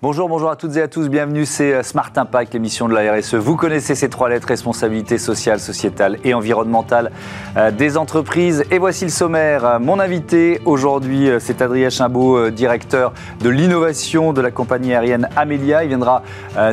Bonjour, bonjour à toutes et à tous, bienvenue, c'est euh, Smart Impact, l'émission de la RSE. Vous connaissez ces trois lettres, responsabilité sociale, sociétale et environnementale euh, des entreprises. Et voici le sommaire. Mon invité aujourd'hui, euh, c'est Adrien Chimbaud, directeur de l'innovation de la compagnie aérienne Amelia. Il viendra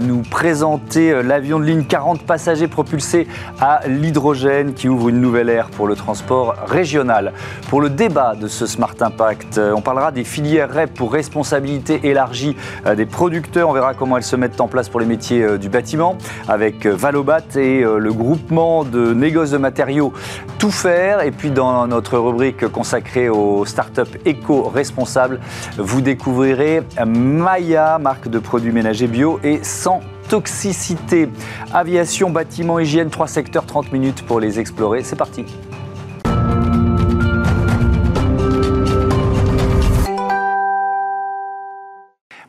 nous présenter l'avion de ligne 40 passagers propulsé à l'hydrogène qui ouvre une nouvelle ère pour le transport régional. Pour le débat de ce Smart Impact, on parlera des filières REP pour responsabilité élargie des producteurs. On verra comment elles se mettent en place pour les métiers euh, du bâtiment avec euh, Valobat et euh, le groupement de négoces de matériaux Tout Faire. Et puis dans notre rubrique consacrée aux startups éco-responsables, vous découvrirez Maya, marque de produits ménagers bio et sans toxicité. Aviation, bâtiment, hygiène, trois secteurs, 30 minutes pour les explorer. C'est parti.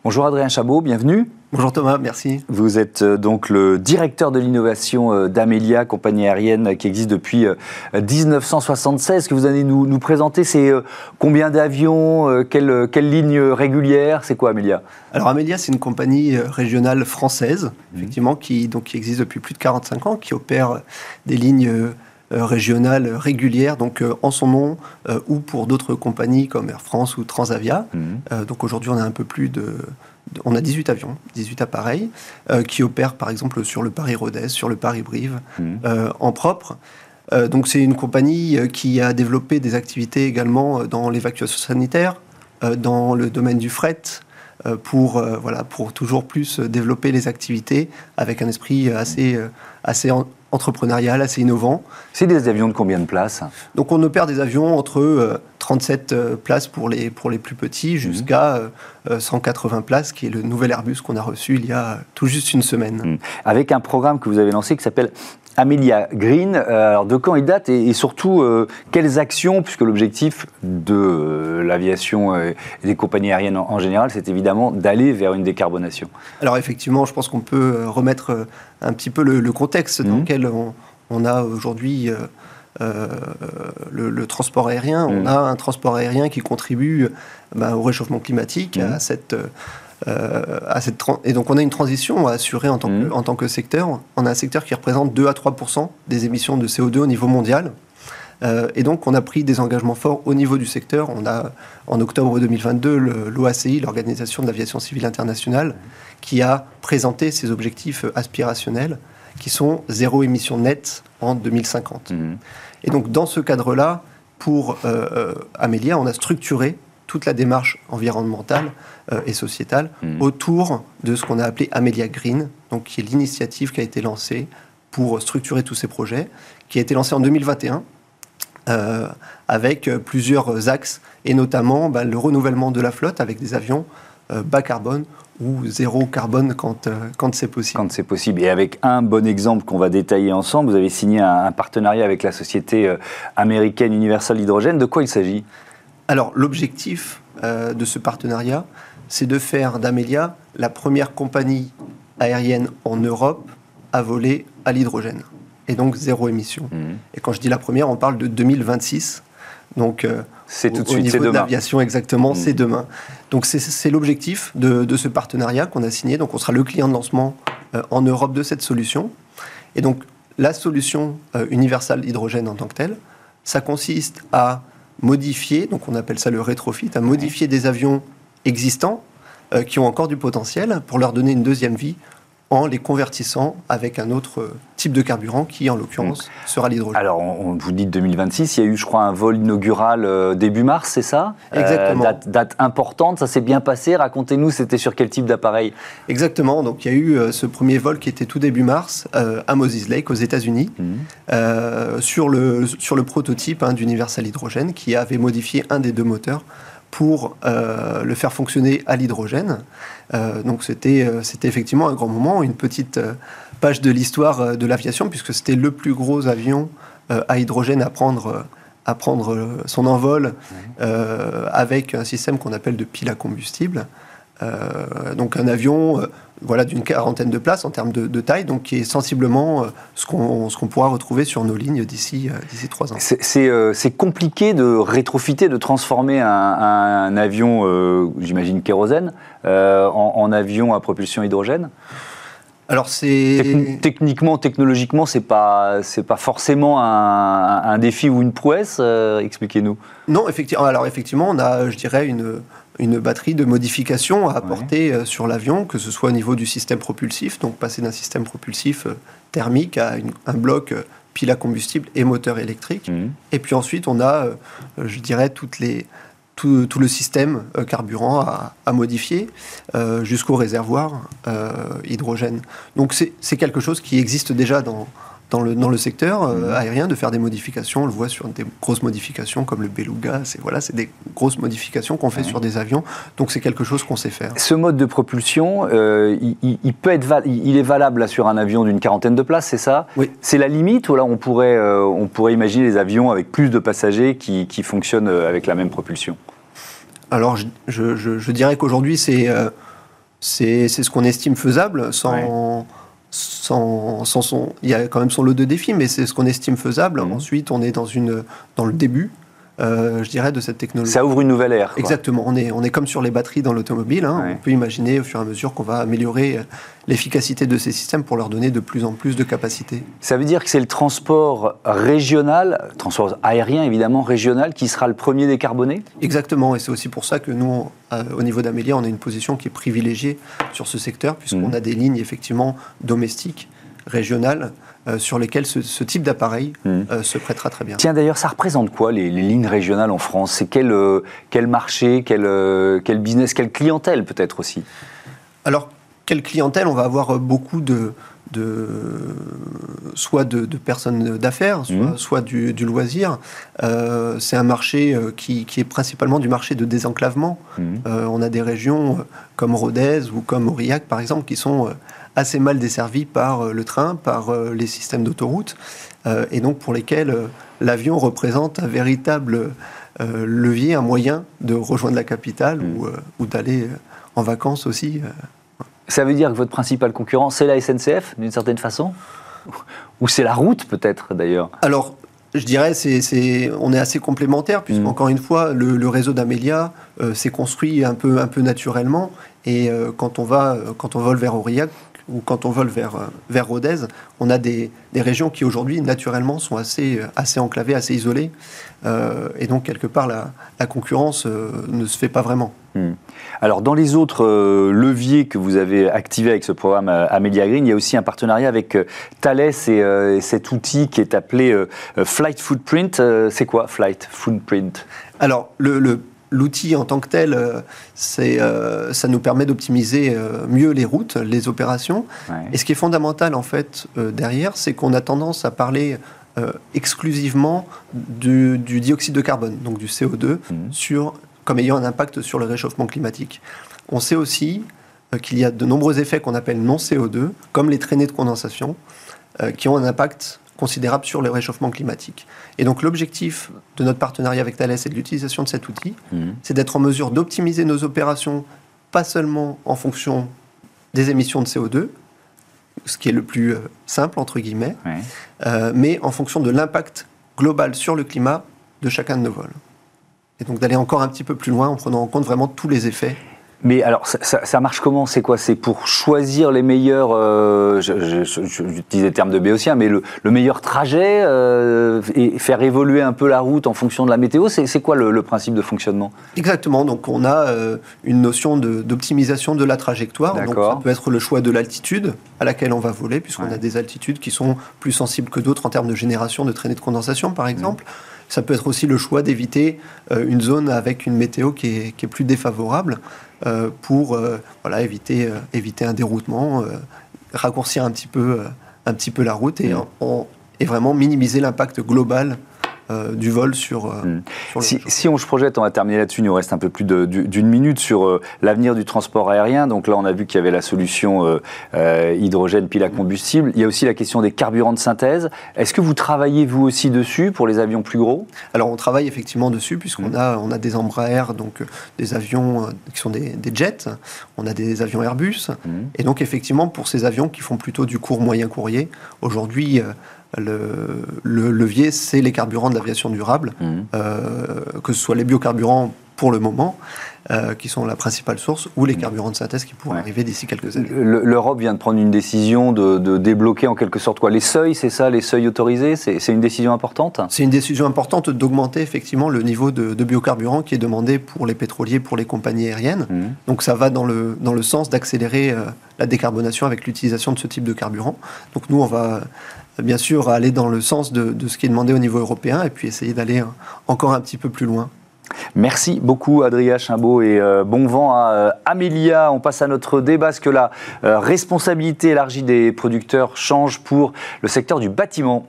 Bonjour Adrien Chabot, bienvenue. Bonjour Thomas, merci. Vous êtes euh, donc le directeur de l'innovation euh, d'Amelia, compagnie aérienne qui existe depuis 1976. Euh, que vous allez nous, nous présenter C'est combien d'avions quelle, quelle, ligne régulière C'est quoi Amelia? Alors Amelia, c'est une compagnie régionale française, mmh. effectivement, qui, donc, qui existe depuis plus de 45 ans, qui opère des lignes régionales régulières, donc en son nom, ou pour d'autres compagnies comme Air France ou Transavia. Mmh. donc aujourd'hui, on a un peu plus de on a 18 avions, 18 appareils, euh, qui opèrent par exemple sur le Paris-Rodez, sur le Paris-Brive, mmh. euh, en propre. Euh, donc c'est une compagnie qui a développé des activités également dans l'évacuation sanitaire, dans le domaine du fret, pour, voilà, pour toujours plus développer les activités avec un esprit assez, assez entrepreneurial, assez innovant. C'est des avions de combien de places? Donc on opère des avions entre 37 euh, euh, places pour les, pour les plus petits mhm. jusqu'à 180 euh, places, qui est le nouvel Airbus qu'on a reçu il y a tout juste une semaine. Mhm. Avec un programme que vous avez lancé qui s'appelle Amelia Green, alors de quand il date et, surtout quelles actions, puisque l'objectif de l'aviation et des compagnies aériennes en, général, c'est évidemment d'aller vers une décarbonation. Alors effectivement, je pense qu'on peut remettre un petit peu le, contexte dans mhm. lequel on, a aujourd'hui euh, le, transport aérien. On mm. a un transport aérien qui contribue bah, au réchauffement climatique, à mm. cette... Euh, à cette et donc on a une transition à assurer en tant, que, mm. en tant que secteur. On a un secteur qui représente 2 à 3% des émissions de CO2 au niveau mondial. Euh, et donc on a pris des engagements forts au niveau du secteur. On a en octobre 2022 l'OACI, l'Organisation de l'aviation civile internationale, qui a présenté ses objectifs aspirationnels qui sont zéro émission nette en 2050. Et donc, dans ce cadre-là, pour euh, euh, Amélia, on a structuré toute la démarche environnementale euh, et sociétale mmh. autour de ce qu'on a appelé Amelia Green, donc qui est l'initiative qui a été lancée pour structurer tous ces projets, qui a été lancée en 2021 avec plusieurs axes et notamment bah, le renouvellement de la flotte avec des avions bas carbone ou zéro carbone quand, euh, quand c'est possible. Quand c'est possible. Et avec un bon exemple qu'on va détailler ensemble, vous avez signé un, partenariat avec la société euh, américaine Universal Hydrogène. De quoi il s'agit? Alors, l'objectif euh, de ce partenariat, c'est de faire d'Amelia la première compagnie aérienne en Europe à voler à l'hydrogène. Et donc zéro émission. Mmh. Et quand je dis la première, on parle de 2026. Donc, c'est tout de suite, c'est demain. l'aviation, exactement, mmh. c'est demain. Donc c'est l'objectif de, ce partenariat qu'on a signé. Donc on sera le client de lancement euh, en Europe de cette solution. Et donc la solution euh, universelle hydrogène en tant que telle, ça consiste à modifier, donc on appelle ça le rétrofit, à modifier des avions existants euh, qui ont encore du potentiel pour leur donner une deuxième vie en les convertissant avec un autre type de carburant qui, en l'occurrence, sera l'hydrogène. Alors, on, vous dit 2026, il y a eu, je crois, un vol inaugural euh, début mars, c'est ça? Euh, Exactement. date, importante, ça s'est bien passé. Racontez-nous, c'était sur quel type d'appareil? Exactement. Donc, il y a eu euh, ce premier vol qui était tout début mars à Moses Lake, aux États-Unis, mmh. sur, le, sur le prototype hein, d'Universal Hydrogène qui avait modifié un des deux moteurs pour le faire fonctionner à l'hydrogène. donc c'était c'était effectivement un grand moment, une petite page de l'histoire euh, de l'aviation, puisque c'était le plus gros avion euh, à hydrogène à prendre, à prendre son envol euh, avec un système qu'on appelle de pile à combustible. Donc un avion voilà, d'une quarantaine de places en termes de, taille, donc qui est sensiblement euh, ce qu'on ce qu'on pourra retrouver sur nos lignes d'ici euh, d'ici trois ans. Euh, c'est compliqué de rétrofiter, de transformer un, avion, j'imagine kérosène, en, avion à propulsion hydrogène alors c'est techniquement, technologiquement, c'est pas c'est pas forcément un, un, défi ou une prouesse. Expliquez-nous. Non, effectivement. Alors effectivement, on a, je dirais, une une batterie de modifications à apporter euh, sur l'avion, que ce soit au niveau du système propulsif, donc passer d'un système propulsif euh, thermique à un bloc euh, pile à combustible et moteur électrique. Mhm. Et puis ensuite, on a, je dirais, toutes les, tout, le système carburant à, modifier jusqu'au réservoir hydrogène. Donc c'est quelque chose qui existe déjà dans, dans le, dans le secteur euh, mhm. aérien de faire des modifications. On le voit sur des grosses modifications comme le Beluga. C'est voilà, c'est des grosses modifications qu'on fait sur des avions. Donc c'est quelque chose qu'on sait faire. Ce mode de propulsion, euh, il, peut être il est valable là, sur un avion d'une quarantaine de places, c'est ça? Oui. C'est la limite ou là on pourrait, euh, on pourrait imaginer les avions avec plus de passagers qui, qui fonctionnent avec la même propulsion? Alors je, je, je, dirais qu'aujourd'hui c'est c'est ce qu'on estime faisable sans sans, son, il y a quand même son lot de défis, mais c'est ce qu'on estime faisable. Mmh. Ensuite, on est dans, une, dans le début, euh, je dirais, de cette technologie. Ça ouvre une nouvelle ère. Exactement. On est, on est comme sur les batteries dans l'automobile. Hein. On peut imaginer au fur et à mesure qu'on va améliorer euh, l'efficacité de ces systèmes pour leur donner de plus en plus de capacité. Ça veut dire que c'est le transport régional, transport aérien évidemment régional, qui sera le premier décarboné? Exactement. Et c'est aussi pour ça que nous, euh, au niveau d'Amélia, on a une position qui est privilégiée sur ce secteur, puisqu'on mmh. a des lignes effectivement domestiques, régionales, euh, sur lesquels ce, type d'appareil mmh. euh, se prêtera très bien. Tiens, d'ailleurs, ça représente quoi les, lignes régionales en France? C'est quel, euh, quel marché, quel, quel business, quelle clientèle peut-être aussi? Alors, quelle clientèle? On va avoir beaucoup de, de soit de, personnes d'affaires, soit, mmh. du, loisir. c'est un marché qui, qui, est principalement du marché de désenclavement. Mmh. on a des régions comme Rodez ou comme Aurillac, par exemple, qui sont assez mal desservis par euh, le train, par euh, les systèmes d'autoroute, euh, et donc pour lesquels l'avion représente un véritable levier, un moyen de rejoindre la capitale ou, mm. ou d'aller en vacances aussi. Ça veut dire que votre principal concurrent, c'est la SNCF, d'une certaine façon Ou c'est la route, peut-être, d'ailleurs Alors, je dirais, c'est, on est assez complémentaires, puisque, mm. encore une fois, le, réseau d'Amélia s'est construit un peu, un peu naturellement. Et quand, on va, quand on vole vers Aurillac, ou quand on vole vers, euh, vers Rodez, on a des, des régions qui aujourd'hui, naturellement, sont assez, euh, assez enclavées, assez isolées. Euh, et donc, quelque part, la, la concurrence ne se fait pas vraiment. Hmm. Alors, dans les autres leviers que vous avez activés avec ce programme Amelia Green, il y a aussi un partenariat avec Thales et, cet outil qui est appelé Flight Footprint. c'est quoi Flight Footprint? Alors, le, le l'outil en tant que tel, euh, c'est, euh, ça nous permet d'optimiser euh, mieux les routes, les opérations. Et ce qui est fondamental en fait derrière, c'est qu'on a tendance à parler exclusivement du, dioxyde de carbone, donc du CO2, mhm. sur, comme ayant un impact sur le réchauffement climatique. On sait aussi qu'il y a de nombreux effets qu'on appelle non CO2, comme les traînées de condensation, qui ont un impact considérable sur le réchauffement climatique. Et donc l'objectif de notre partenariat avec Thales et de l'utilisation de cet outil, mhm. c'est d'être en mesure d'optimiser nos opérations, pas seulement en fonction des émissions de CO2, ce qui est le plus euh, simple, entre guillemets, euh, mais en fonction de l'impact global sur le climat de chacun de nos vols. Et donc d'aller encore un petit peu plus loin en prenant en compte vraiment tous les effets. Mais alors, ça, marche comment? C'est quoi? C'est pour choisir les meilleurs, euh, j'utilise les termes de Béotien, mais le, meilleur trajet euh, et faire évoluer un peu la route en fonction de la météo C'est quoi le, principe de fonctionnement? Exactement. Donc, on a euh, une notion d'optimisation de, la trajectoire. Donc, ça peut être le choix de l'altitude à laquelle on va voler, puisqu'on a des altitudes qui sont plus sensibles que d'autres en termes de génération de traînées de condensation, par exemple. Ça peut être aussi le choix d'éviter une zone avec une météo qui est, qui est plus défavorable. Euh, pour euh, voilà, éviter, euh, éviter un déroutement, raccourcir un petit peu, un petit peu la route et, mm. et vraiment minimiser l'impact global du vol sur, hmm. si, on se projette, on va terminer là-dessus, il nous reste un peu plus d'une minute sur l'avenir du transport aérien. Donc là, on a vu qu'il y avait la solution hydrogène pile à combustible. Il y a aussi la question des carburants de synthèse. Est-ce que vous travaillez vous aussi dessus pour les avions plus gros? Alors on travaille effectivement dessus puisqu'on hmm. a, on a des Embraer, donc des avions qui sont des, jets, on a des avions Airbus. Hmm. Et donc effectivement, pour ces avions qui font plutôt du court moyen courrier, aujourd'hui, le, levier, c'est les carburants de l'aviation durable, mmh. euh, que ce soit les biocarburants pour le moment, euh, qui sont la principale source, ou les mmh. carburants de synthèse qui pourraient arriver d'ici quelques années. L'Europe vient de prendre une décision de, débloquer en quelque sorte quoi? Les seuils, c'est ça, les seuils autorisés? C'est une décision importante? C'est une décision importante d'augmenter effectivement le niveau de, biocarburant qui est demandé pour les pétroliers, pour les compagnies aériennes. Mmh. Donc ça va dans le, dans le sens d'accélérer euh, la décarbonation avec l'utilisation de ce type de carburant. Donc nous, on va bien sûr aller dans le sens de, ce qui est demandé au niveau européen et puis essayer d'aller encore un petit peu plus loin. Merci beaucoup Adrien Chimbaud et euh, bon vent à euh, Amélia. On passe à notre débat. Est-ce que la euh, responsabilité élargie des producteurs change pour le secteur du bâtiment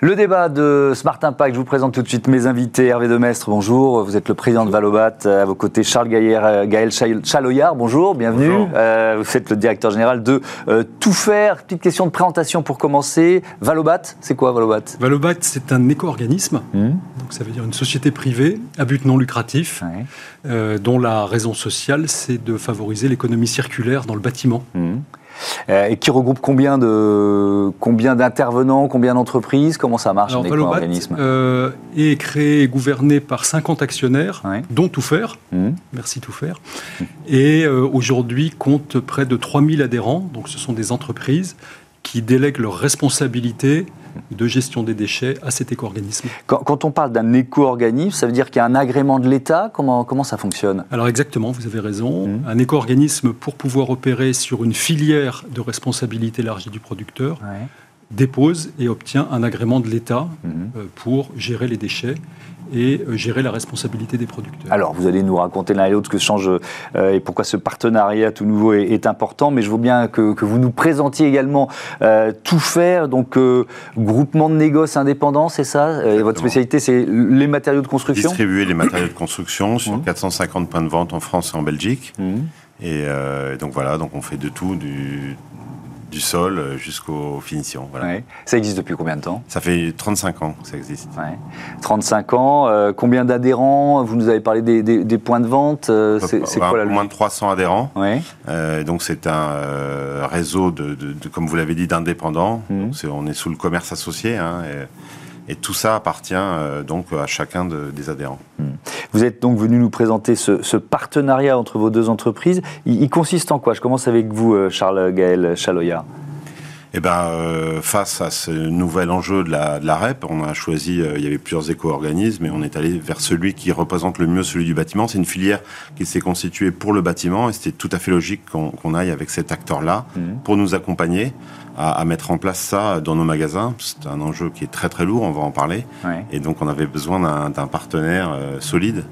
Le débat de Smart Impact, je vous présente tout de suite mes invités. Hervé Demestre, bonjour. Vous êtes le président de Valobat. À vos côtés, Charles euh, Gaël Chaloyard, bonjour, bienvenue. Euh, vous êtes le directeur général de euh, Tout Faire. Petite question de présentation pour commencer. Valobat, c'est quoi Valobat? Valobat, c'est un éco-organisme. Hmm. Donc ça veut dire une société privée à but non lucratif, dont la raison sociale, c'est de favoriser l'économie circulaire dans le bâtiment. Hmm. Euh, et qui regroupe combien de combien d'intervenants, combien d'entreprises Comment ça marche un organisme euh, est créé et gouverné par 50 actionnaires, dont Tout Faire. Mmh. Merci Tout Faire. Et euh, aujourd'hui compte près de 3000 adhérents. Donc ce sont des entreprises qui délèguent leurs responsabilités de gestion des déchets à cet éco-organisme. Quand, on parle d'un éco-organisme, ça veut dire qu'il y a un agrément de l'État? Comment, comment ça fonctionne? Alors exactement, vous avez raison. Mmh. Un éco-organisme, pour pouvoir opérer sur une filière de responsabilité élargie du producteur, dépose et obtient un agrément de l'État mmh. euh, pour gérer les déchets et euh, gérer la responsabilité des producteurs. Alors, vous allez nous raconter l'un et l'autre ce que change euh, et pourquoi ce partenariat tout nouveau est, important, mais je veux bien que, vous nous présentiez également euh, tout faire, donc groupement de négoces indépendants, c'est ça et Votre spécialité, c'est les matériaux de construction? Distribuer les matériaux de construction sur 450 mmh. points de vente en France et en Belgique. Mmh. Et donc voilà, donc on fait de tout, du, du sol euh, jusqu'aux finitions. Ça existe depuis combien de temps? Ça fait 35 ans que ça existe. 35 ans, euh, combien d'adhérents? Vous nous avez parlé des, points de vente. Euh, c'est quoi la Moins de 300 adhérents. donc c'est un réseau, de, comme vous l'avez dit, d'indépendants. Mmh. on est sous le commerce associé. Hein, et tout ça appartient euh, donc à chacun des adhérents. Hmm. Vous êtes donc venu nous présenter ce, partenariat entre vos deux entreprises. Il, consiste en quoi? Je commence avec vous, euh, Charles Gaël Chaloya. Eh ben, euh, face à ce nouvel enjeu de la, de la REP, on a choisi, il y avait plusieurs éco-organismes, et on est allé vers celui qui représente le mieux celui du bâtiment. C'est une filière qui s'est constituée pour le bâtiment, et c'était tout à fait logique qu'on aille avec cet acteur-là hmm. pour nous accompagner à, mettre en place ça dans nos magasins. C'est un enjeu qui est très très lourd, on va en parler. Et donc on avait besoin d'un partenaire euh, solide.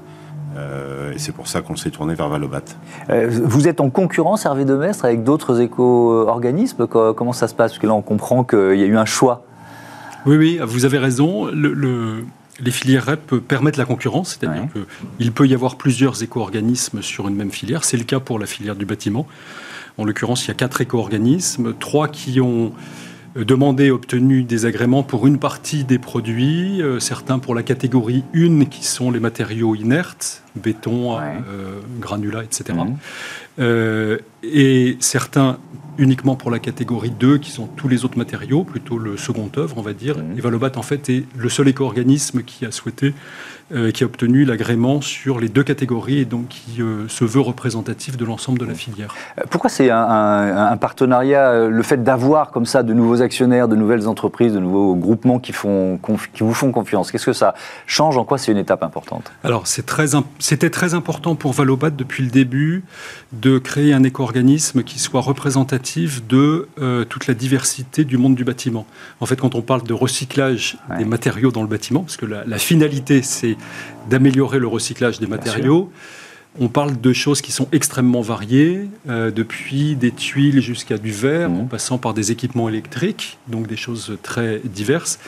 Euh, et c'est pour ça qu'on s'est tourné vers Valobat. Euh, vous êtes en concurrence, Hervé Demestre, avec d'autres éco-organismes Comment ça se passe? Parce que là, on comprend qu'il y a eu un choix. Oui, oui, vous avez raison. Le, les filières REP permettent la concurrence, c'est-à-dire qu'il peut y avoir plusieurs éco-organismes sur une même filière. C'est le cas pour la filière du bâtiment. En l'occurrence, il y a quatre éco-organismes, trois qui ont euh, demandé et obtenu des agréments pour une partie des produits, euh, certains pour la catégorie 1 qui sont les matériaux inertes, béton, euh, granulats, etc. Mhm. et certains uniquement pour la catégorie 2 qui sont tous les autres matériaux, plutôt le second œuvre, on va dire. Mmh. Evalobat, en fait, est le seul éco-organisme qui a souhaité euh, qui a obtenu l'agrément sur les deux catégories et donc qui euh, se veut représentatif de l'ensemble de la filière. Euh, pourquoi c'est un, partenariat, le fait d'avoir comme ça de nouveaux actionnaires, de nouvelles entreprises, de nouveaux groupements qui, font, qui vous font confiance? Qu'est-ce que ça change? En quoi c'est une étape importante? Alors c'était très, important pour Valobat depuis le début de créer un éco-organisme qui soit représentatif de toute la diversité du monde du bâtiment. En fait, quand on parle de recyclage des matériaux dans le bâtiment, parce que la finalité c'est d'améliorer le recyclage des matériaux. on parle de choses qui sont extrêmement variées, euh, depuis des tuiles jusqu'à du verre, Mhm. en passant par des équipements électriques, donc des choses très diverses.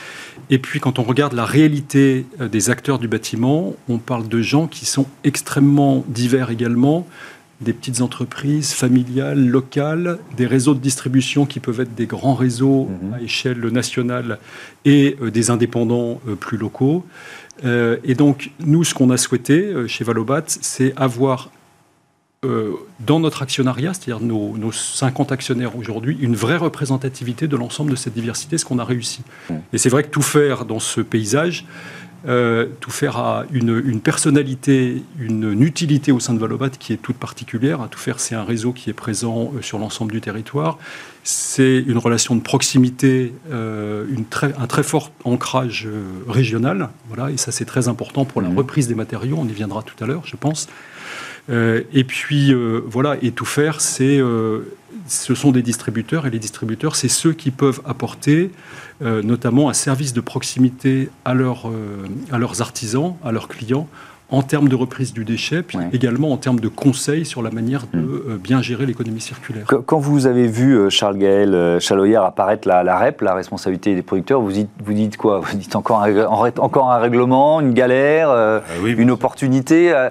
Et puis quand on regarde la réalité euh, des acteurs du bâtiment, on parle de gens qui sont extrêmement divers également, des petites entreprises familiales, locales, des réseaux de distribution qui peuvent être des grands réseaux Mhm. à échelle nationale et euh, des indépendants euh, plus locaux. Euh, et donc, nous, ce qu'on a souhaité euh, chez Valobat, c'est avoir euh, dans notre actionnariat, c'est-à-dire nos, nos 50 actionnaires aujourd'hui, une vraie représentativité de l'ensemble de cette diversité, ce qu'on a réussi. Et c'est vrai que tout faire dans ce paysage, euh, tout faire a une, une personnalité, une, une utilité au sein de Valobat qui est toute particulière. À tout faire, c'est un réseau qui est présent euh, sur l'ensemble du territoire. C'est une relation de proximité, euh, une très, un très fort ancrage régional. Voilà, et ça, c'est très important pour la Mhm. reprise des matériaux. On y viendra tout à l'heure, je pense. Euh, et puis, euh, voilà, et tout faire, c'est, euh, ce sont des distributeurs, et les distributeurs, c'est ceux qui peuvent apporter notamment un service de proximité à leurs artisans, à leurs clients, en termes de reprise du déchet, puis Ouais. également en termes de conseils sur la manière de Mm. euh, bien gérer l'économie circulaire. Quand- vous avez vu euh, Charles Gaël euh, Chaloyère apparaître la, la REP, la responsabilité des producteurs, vous dites, vous dites quoi? Vous dites encore un, encore règlement, une galère, euh, Euh, oui, une opportunité euh,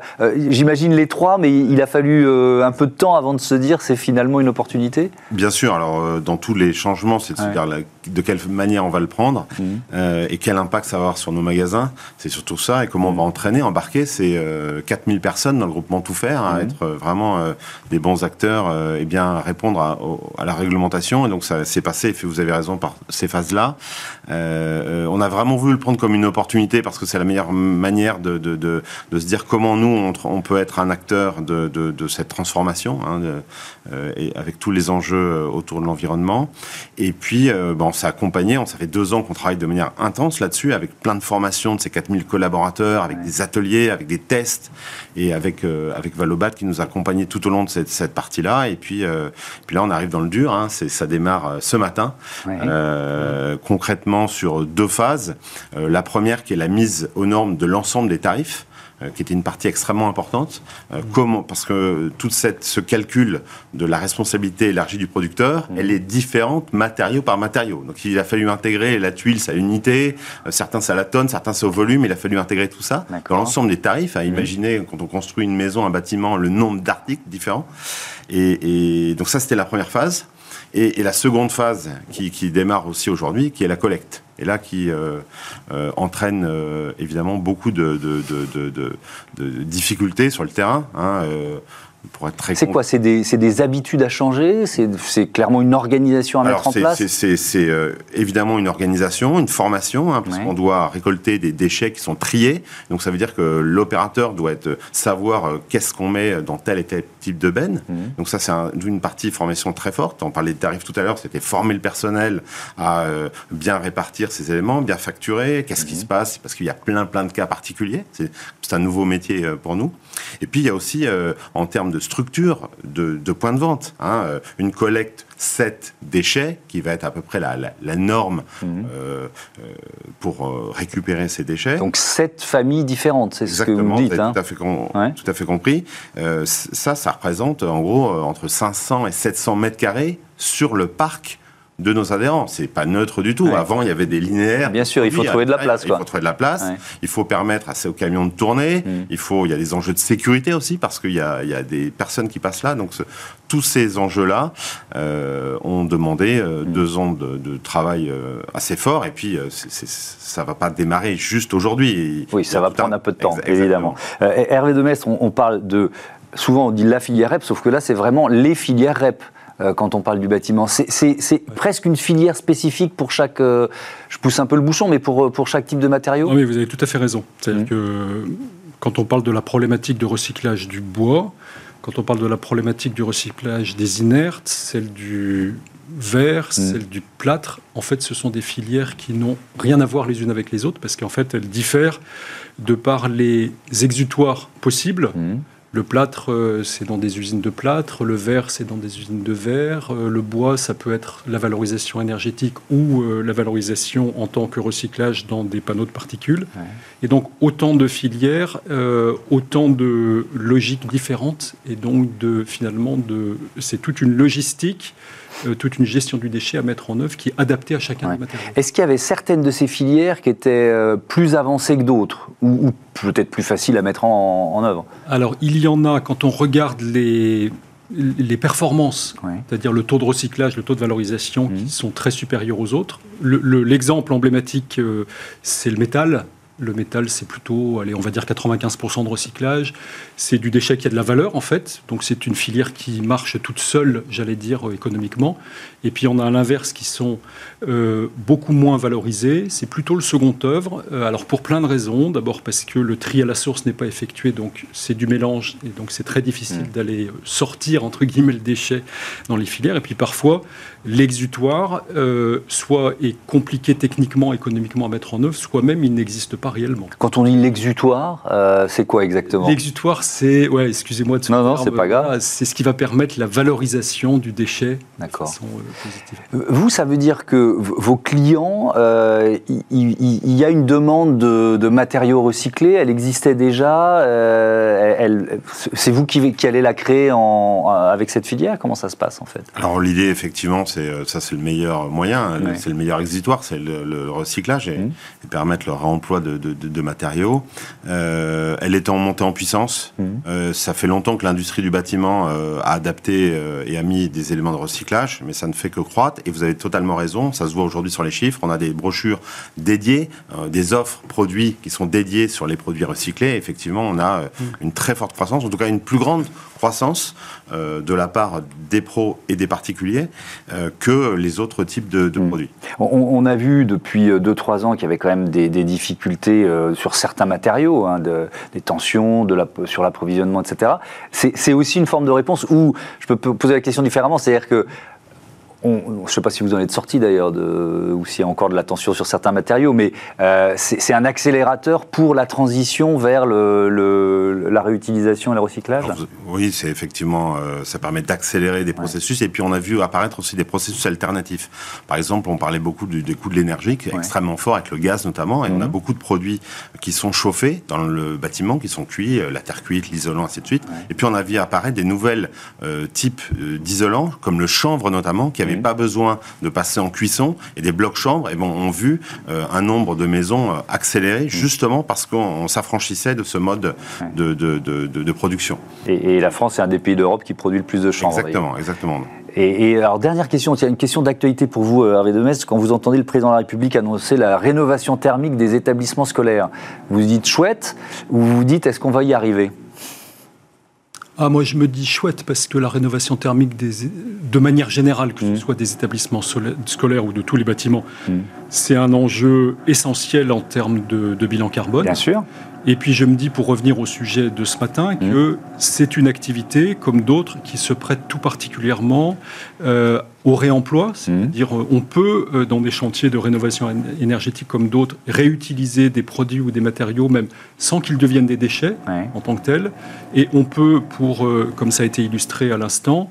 J'imagine les trois, mais il a fallu euh, un peu de temps avant de se dire c'est finalement une opportunité? Bien sûr, alors euh, dans tous les changements, c'est de se Ouais. dire la- de quelle manière on va le prendre euh, et quel impact ça va avoir sur nos magasins. C'est surtout ça et comment on va entraîner, embarquer. C'est euh, 4000 personnes dans le groupement Tout Faire à Mhm. être euh, vraiment euh, des bons acteurs euh, et bien répondre à, la réglementation. Et donc ça s'est passé, vous avez raison, par ces phases-là. Euh, euh, on a vraiment voulu le prendre comme une opportunité parce que c'est la meilleure manière de, de, de, de se dire comment nous, on, peut être un acteur de, cette transformation hein, euh, et avec tous les enjeux euh, autour de l'environnement. Et puis, euh, bon, on s'est accompagné, on, ça fait deux ans qu'on travaille de manière intense là-dessus, avec plein de formations de ces 4000 collaborateurs, avec Ouais. des ateliers, avec des tests, et avec, euh, avec Valobat qui nous a accompagnés tout au long de cette, cette partie-là. Et puis, euh, puis là, on arrive dans le dur, hein, ça démarre euh, ce matin, Ouais. euh, concrètement sur deux phases. La première qui est la mise aux normes de l'ensemble des tarifs qui était une partie extrêmement importante. Euh, comment Parce que tout cette, ce calcul de la responsabilité élargie du producteur, elle est différente matériau par matériau. Donc il a fallu intégrer la tuile, sa unité, euh, certains c'est à la tonne, certains c'est au volume, il a fallu intégrer tout ça dans l'ensemble des tarifs. À imaginer quand on construit une maison, un bâtiment, le nombre d'articles différents. Et, et donc ça c'était la première phase. Et, la seconde phase qui, démarre aussi aujourd'hui, qui est la collecte. Et là, qui euh, euh, entraîne euh, évidemment beaucoup de, difficultés sur le terrain. Hein, pour être très C'est quoi C'est des, des habitudes à changer? C'est clairement une organisation à Alors, mettre en c'est- place? c'est- euh, évidemment une organisation, une formation, hein, parce Ouais. qu'on doit récolter des déchets qui sont triés. Donc ça veut dire que l'opérateur doit être, savoir euh, qu'est-ce qu'on met dans tel et tel type de benne. Mhm. Donc ça, c'est un- une partie formation très forte. On parlait de tarifs tout à l'heure, c'était former le personnel à euh, bien répartir ces éléments, bien facturer, qu'est-ce qui Mhm. se passe, parce qu'il y a plein plein de cas particuliers. C'est un nouveau métier pour nous. Et puis il y a aussi euh, en termes de structure, de, de points de vente, hein, euh, une collecte 7 déchets, qui va être à peu près la, la, la norme Mhm. euh, pour récupérer ces déchets. Donc sept familles différentes, c'est ce que vous dites. hein. tout, à fait Ouais. tout à fait compris. Ça, ça représente en gros entre 500 et 700 mètres carrés sur le parc de nos adhérents. C'est pas neutre du tout. Ouais. Avant, il y avait des linéaires. Bien sûr, il faut Oui, trouver de la place, Il faut trouver de la place. Ouais. Il faut permettre à ces aux camions de tourner. Mm. Il faut, il y a des enjeux de sécurité aussi parce qu'il y a, il y a des personnes qui passent là. Donc, ce- tous ces enjeux-là euh, ont demandé euh, Mm. deux ans de, de travail euh, assez fort. Et puis, euh, c'est- c'est- ça va pas démarrer juste aujourd'hui. Oui, ça va prendre un peu de temps, évidemment. Hervé Demestre, on, on parle de. Souvent, on dit la filière REP, sauf que là, c'est vraiment les filières REP. euh, quand on parle du bâtiment, c'est presque une filière spécifique pour chaque. euh, je pousse un peu le bouchon, mais pour, euh, pour chaque type de matériau. Mais vous avez tout à fait raison. C'est-à-dire Mhm. que quand on parle de la problématique de recyclage du bois, quand on parle de la problématique du recyclage des inertes, celle du verre, celle du plâtre, en fait, ce sont des filières qui n'ont rien à voir les unes avec les autres parce qu'en fait, elles diffèrent de par les exutoires possibles, Mhm. Le plâtre, euh, c'est dans des usines de plâtre, le verre, c'est dans des usines de verre, euh, le bois, ça peut être la valorisation énergétique ou euh, la valorisation en tant que recyclage dans des panneaux de particules. Et donc autant de filières, autant de logiques différentes, et donc de, finalement, de, c'est toute une logistique toute une gestion du déchet à mettre en œuvre qui est adaptée à chacun des matériaux. Est-ce qu'il y avait certaines de ces filières qui étaient plus avancées que d'autres ou, peut-être plus faciles à mettre en, en œuvre? Alors, il y en a, quand on regarde les, les performances, c'est-à-dire le taux de recyclage, le taux de valorisation, qui mmh. sont très supérieurs aux autres. L'exemple emblématique, euh, c'est le métal. Le métal, c'est plutôt, allez, on va dire 95% de recyclage. C'est du déchet qui a de la valeur, en fait. Donc, c'est une filière qui marche toute seule, j'allais dire, euh, économiquement. Et puis, on a à l'inverse qui sont euh, beaucoup moins valorisés. C'est plutôt le second œuvre. Euh, alors, pour plein de raisons. D'abord, parce que le tri à la source n'est pas effectué. Donc, c'est du mélange. Et donc, c'est très difficile mmh. d'aller sortir, entre guillemets, le déchet dans les filières. Et puis, parfois, l'exutoire, soit est compliqué techniquement, économiquement à mettre en œuvre, soit même il n'existe pas réellement. Quand on dit l'exutoire, euh, c'est quoi exactement? L'exutoire, c'est, ouais, excusez-moi de ce Non, non, c'est pas grave. C'est ce qui va permettre la valorisation du déchet. D'accord. Euh, Vous, ça veut dire que vos clients, euh, il y, a une demande de, matériaux recyclés, elle existait déjà, elle, c'est vous qui, qui, allez la créer en, avec cette filière? Comment ça se passe en fait? Alors l'idée, effectivement, c'est ça, c'est le meilleur moyen, c'est le meilleur exutoire, c'est le, recyclage et, mmh. et permettre le réemploi de, de, matériaux. Euh, elle est en montée en puissance. Mmh. Euh, ça fait longtemps que l'industrie du bâtiment euh, a adapté et a mis des éléments de recyclage, mais ça ne fait que croître. Et vous avez totalement raison, ça se voit aujourd'hui sur les chiffres. On a des brochures dédiées, des offres produits qui sont dédiées sur les produits recyclés. effectivement, on a mmh. une très forte croissance, en tout cas une plus grande croissance de la part des pros et des particuliers que les autres types de, mmh. produits. On, a vu depuis 2-3 ans qu'il y avait quand même des difficultés euh, sur certains matériaux, hein, des tensions de la, sur l'approvisionnement, etc. C'est aussi une forme de réponse où je peux poser la question différemment, c'est-à-dire que je ne sais pas si vous en êtes sorti d'ailleurs, ou s'il y a encore de la tension sur certains matériaux, mais euh, c'est un accélérateur pour la transition vers le, la réutilisation et le recyclage? Oui, c'est effectivement, euh, ça permet d'accélérer des processus, et puis on a vu apparaître aussi des processus alternatifs. Par exemple, on parlait beaucoup du, des coûts de l'énergie, qui est extrêmement fort avec le gaz notamment, et on a mhm. beaucoup de produits qui sont chauffés dans le bâtiment, qui sont cuits, euh, la terre cuite, l'isolant, ainsi de suite. Et puis on a vu apparaître des nouvelles types d'isolants, comme le chanvre notamment, qui avait pas besoin de passer en cuisson et des blocs chambres et bon, ont vu euh, un nombre de maisons euh, accélérer justement parce qu'on s'affranchissait de ce mode de, de, de, production. Et, la France est un des pays d'Europe qui produit le plus de chambres. Exactement, exactement. Et, alors, dernière question, il y a une question d'actualité pour vous, Hervé Demès. Quand vous entendez le président de la République annoncer la rénovation thermique des établissements scolaires, vous dites chouette ou vous vous dites est-ce qu'on va y arriver? Ah, moi, je me dis chouette parce que la rénovation thermique, des, de manière générale, que ce mmh. soit des établissements scolaires ou de tous les bâtiments, mmh. c'est un enjeu essentiel en termes de, de, bilan carbone. Bien sûr. Et puis je me dis, pour revenir au sujet de ce matin, mmh. que c'est une activité, comme d'autres, qui se prête tout particulièrement euh, au réemploi. C'est-à-dire, mmh. on peut, euh, dans des chantiers de rénovation énergétique comme d'autres, réutiliser des produits ou des matériaux, même sans qu'ils deviennent des déchets en tant que tels. Et on peut, pour, euh, comme ça a été illustré à l'instant,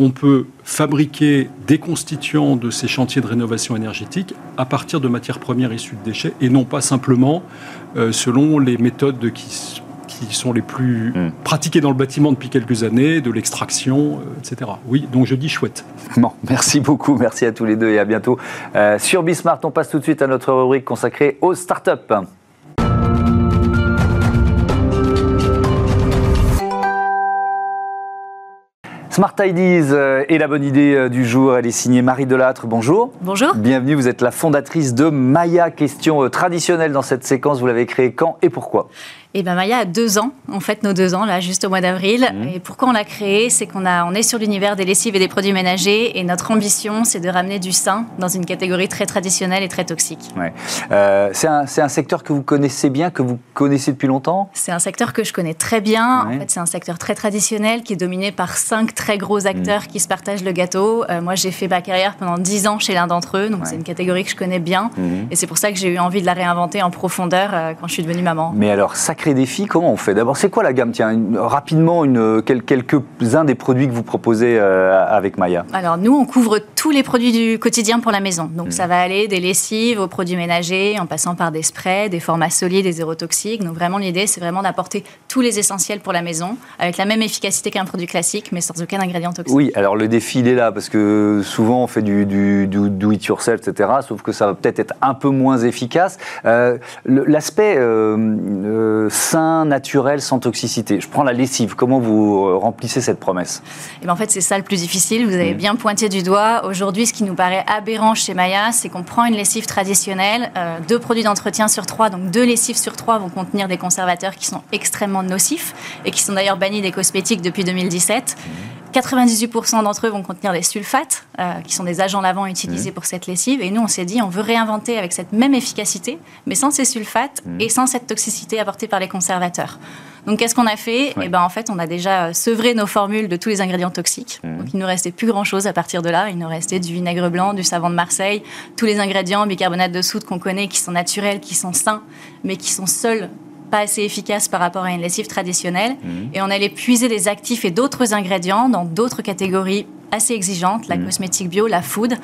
on peut fabriquer des constituants de ces chantiers de rénovation énergétique à partir de matières premières issues de déchets et non pas simplement euh, selon les méthodes qui, qui sont les plus hmm. pratiquées dans le bâtiment depuis quelques années, de l'extraction, euh, etc. Oui, donc je dis chouette. Bon, merci beaucoup, merci à tous les deux et à bientôt. Euh, sur Bismart, on passe tout de suite à notre rubrique consacrée aux startups. Smart Ideas euh, est la bonne idée euh, du jour. Elle est signée Marie Delattre. Bonjour. Bonjour. Bienvenue. Vous êtes la fondatrice de Maya. Question euh, traditionnelle dans cette séquence. Vous l'avez créée quand et pourquoi? Et ben Maya a deux ans, en fait nos deux ans là, juste au mois d'avril. Mhm. Et pourquoi on l'a créé C'est qu'on a, on est sur l'univers des lessives et des produits ménagers, et notre ambition, c'est de ramener du sain dans une catégorie très traditionnelle et très toxique. Ouais. Euh, c'est un, un, secteur que vous connaissez bien, que vous connaissez depuis longtemps? C'est un secteur que je connais très bien. En fait, c'est un secteur très traditionnel qui est dominé par cinq très gros acteurs mhm. qui se partagent le gâteau. Euh, moi, j'ai fait ma carrière pendant dix ans chez l'un d'entre eux, donc c'est une catégorie que je connais bien, mhm. et c'est pour ça que j'ai eu envie de la réinventer en profondeur euh, quand je suis devenue maman. Mais alors, ça sacré défi. Comment on fait D'abord, c'est quoi la gamme? Tiens, rapidement, une, quelques-uns des produits que vous proposez euh, avec Maya? Alors, nous, on couvre tous les produits du quotidien pour la maison. Donc, mmh. ça va aller des lessives aux produits ménagers, en passant par des sprays, des formats solides et zéro toxiques. Donc, vraiment, l'idée, c'est vraiment d'apporter tous les essentiels pour la maison, avec la même efficacité qu'un produit classique, mais sans aucun ingrédient toxique. Oui, alors le défi, il est là, parce que souvent, on fait du, du, do it yourself, etc. Sauf que ça va peut-être être un peu moins efficace. Euh, l'aspect euh, sain, naturel, sans toxicité. Je prends la lessive. Comment vous remplissez cette promesse? Et eh ben, En fait, c'est ça le plus difficile. Vous avez mmh. bien pointé du doigt. Aujourd'hui, ce qui nous paraît aberrant chez Maya, c'est qu'on prend une lessive traditionnelle, deux produits d'entretien sur trois, donc deux lessives sur trois vont contenir des conservateurs qui sont extrêmement nocifs et qui sont d'ailleurs bannis des cosmétiques depuis 2017. 98% d'entre eux vont contenir des sulfates, euh, qui sont des agents lavants utilisés mmh. pour cette lessive. Et nous, on s'est dit, on veut réinventer avec cette même efficacité, mais sans ces sulfates mmh. et sans cette toxicité apportée par les conservateurs. Donc, qu'est-ce qu'on a fait? Eh ben, en fait, on a déjà euh, sevré nos formules de tous les ingrédients toxiques. Mmh. Donc, il ne nous restait plus grand-chose à partir de là. Il nous restait du vinaigre blanc, du savon de Marseille, tous les ingrédients bicarbonate de soude qu'on connaît, qui sont naturels, qui sont sains, mais qui sont seuls pas assez efficace par rapport à une lessive traditionnelle. Mhm. Et on allait puiser des actifs et d'autres ingrédients dans d'autres catégories assez exigeantes, la mhm. cosmétique bio, la food,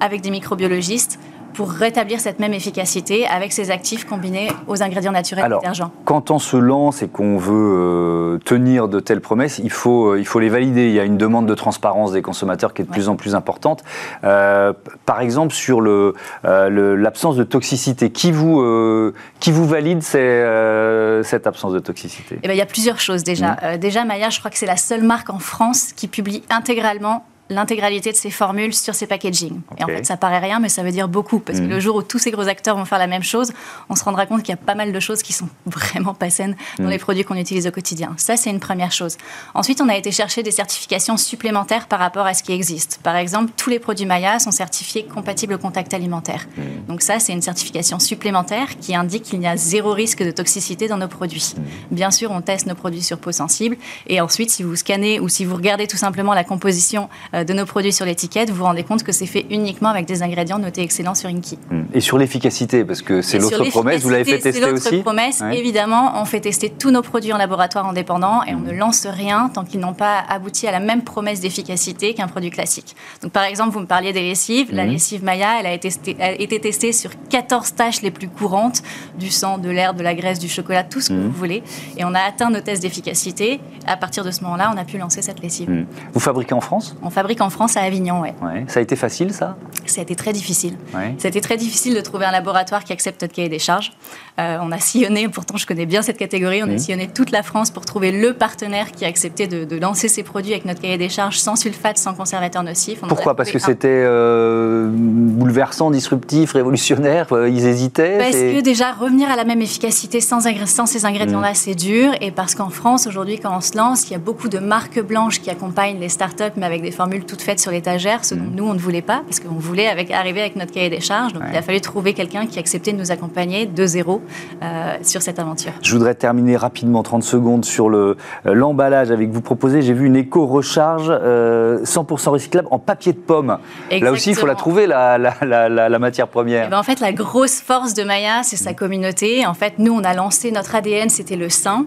avec des microbiologistes pour rétablir cette même efficacité avec ces actifs combinés aux ingrédients naturels Alors, détergents. Quand on se lance et qu'on veut euh, tenir de telles promesses, il faut, euh, il faut les valider. Il y a une demande de transparence des consommateurs qui est de plus en plus importante. Euh, par exemple, sur l'absence le, de toxicité, qui vous, qui vous valide cette absence de toxicité? Eh ben, Il y a plusieurs choses déjà. Mmh. déjà, Maya, je crois que c'est la seule marque en France qui publie intégralement l'intégralité de ces formules sur ces packaging. Et en fait, ça paraît rien, mais ça veut dire beaucoup. Parce que le jour où tous ces gros acteurs vont faire la même chose, on se rendra compte qu'il y a pas mal de choses qui sont vraiment pas saines dans mm. les produits qu'on utilise au quotidien. Ça, c'est une première chose. Ensuite, on a été chercher des certifications supplémentaires par rapport à ce qui existe. Par exemple, tous les produits Maya sont certifiés compatibles au contact alimentaire. Mm. Donc ça, c'est une certification supplémentaire qui indique qu'il y a zéro risque de toxicité dans nos produits. Bien sûr, on teste nos produits sur peau sensible. Et ensuite, si vous scannez ou si vous regardez tout simplement la composition de nos produits sur l'étiquette, vous vous rendez compte que c'est fait uniquement avec des ingrédients notés excellents sur Inky. Hmm. Et sur l'efficacité, parce que c'est l'autre promesse, vous l'avez fait tester aussi C'est l'autre promesse, évidemment, on fait tester tous nos produits en laboratoire indépendant et on ne lance rien tant qu'ils n'ont pas abouti à la même promesse d'efficacité qu'un produit classique. Donc par exemple, vous me parliez des lessives, la hmm. lessive Maya, elle a, été, été testée sur 14 tâches les plus courantes, du sang, de l'air, de la graisse, du chocolat, tout ce que hmm. vous voulez. Et on a atteint nos tests d'efficacité. À partir de ce moment-là, on a pu lancer cette lessive. Vous fabriquez en France? On fabrique en France, à Avignon, ouais. Ça a été facile, ça? Ça a été très difficile. Ça a été très difficile de trouver un laboratoire qui accepte notre cahier des charges. Euh, on a sillonné, pourtant je connais bien cette catégorie, on a sillonné toute la France pour trouver le partenaire qui a accepté de, lancer ses produits avec notre cahier des charges sans sulfate, sans conservateur nocif. Pourquoi? Parce que c'était euh, bouleversant, disruptif, révolutionnaire euh, Ils hésitaient Parce que déjà, revenir à la même efficacité sans, sans ces ingrédients-là, mmh. c'est dur. Et parce qu'en France, aujourd'hui, quand on se lance, il y a beaucoup de marques blanches qui accompagnent les startups, mais avec des formules toutes faites sur l'étagère, ce dont mm. nous, on ne voulait pas, parce qu'on voulait avec, arriver avec notre cahier des charges. Donc, il a fallu trouver quelqu'un qui acceptait de nous accompagner de zéro euh, sur cette aventure. Je voudrais terminer rapidement, 30 secondes, sur euh, l'emballage avec vous proposer. J'ai vu une éco-recharge 100% euh, recyclable en papier de pomme. Là aussi, il faut la trouver, la, la, matière première. Eh ben, en fait, la grosse force de Maya, c'est sa communauté. En fait, nous, on a lancé notre ADN, c'était le sain.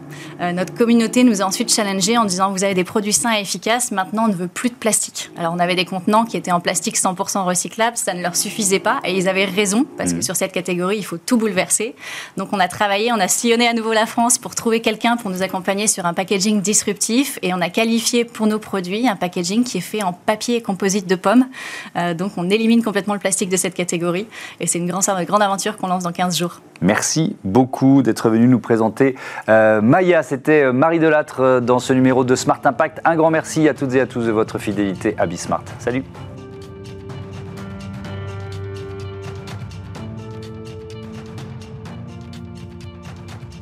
notre communauté nous a ensuite challengé en disant, vous avez des produits sains et efficaces, maintenant, on ne veut plus de plastique. Alors, on avait des contenants qui étaient en plastique 100% recyclable, ça ne leur suffisait pas et ils avaient raison parce que mm. sur cette catégorie, il faut tout bouleverser. Donc on a travaillé, on a sillonné à nouveau la France pour trouver quelqu'un pour nous accompagner sur un packaging disruptif et on a qualifié pour nos produits un packaging qui est fait en papier composite de pommes. Euh, donc on élimine complètement le plastique de cette catégorie et c'est une grande, grande aventure qu'on lance dans 15 jours. Merci beaucoup d'être venu nous présenter euh, Maya. C'était euh, Marie Delattre dans ce numéro de Smart Impact. Un grand merci à toutes et à tous de votre fidélité à Bismart. Salut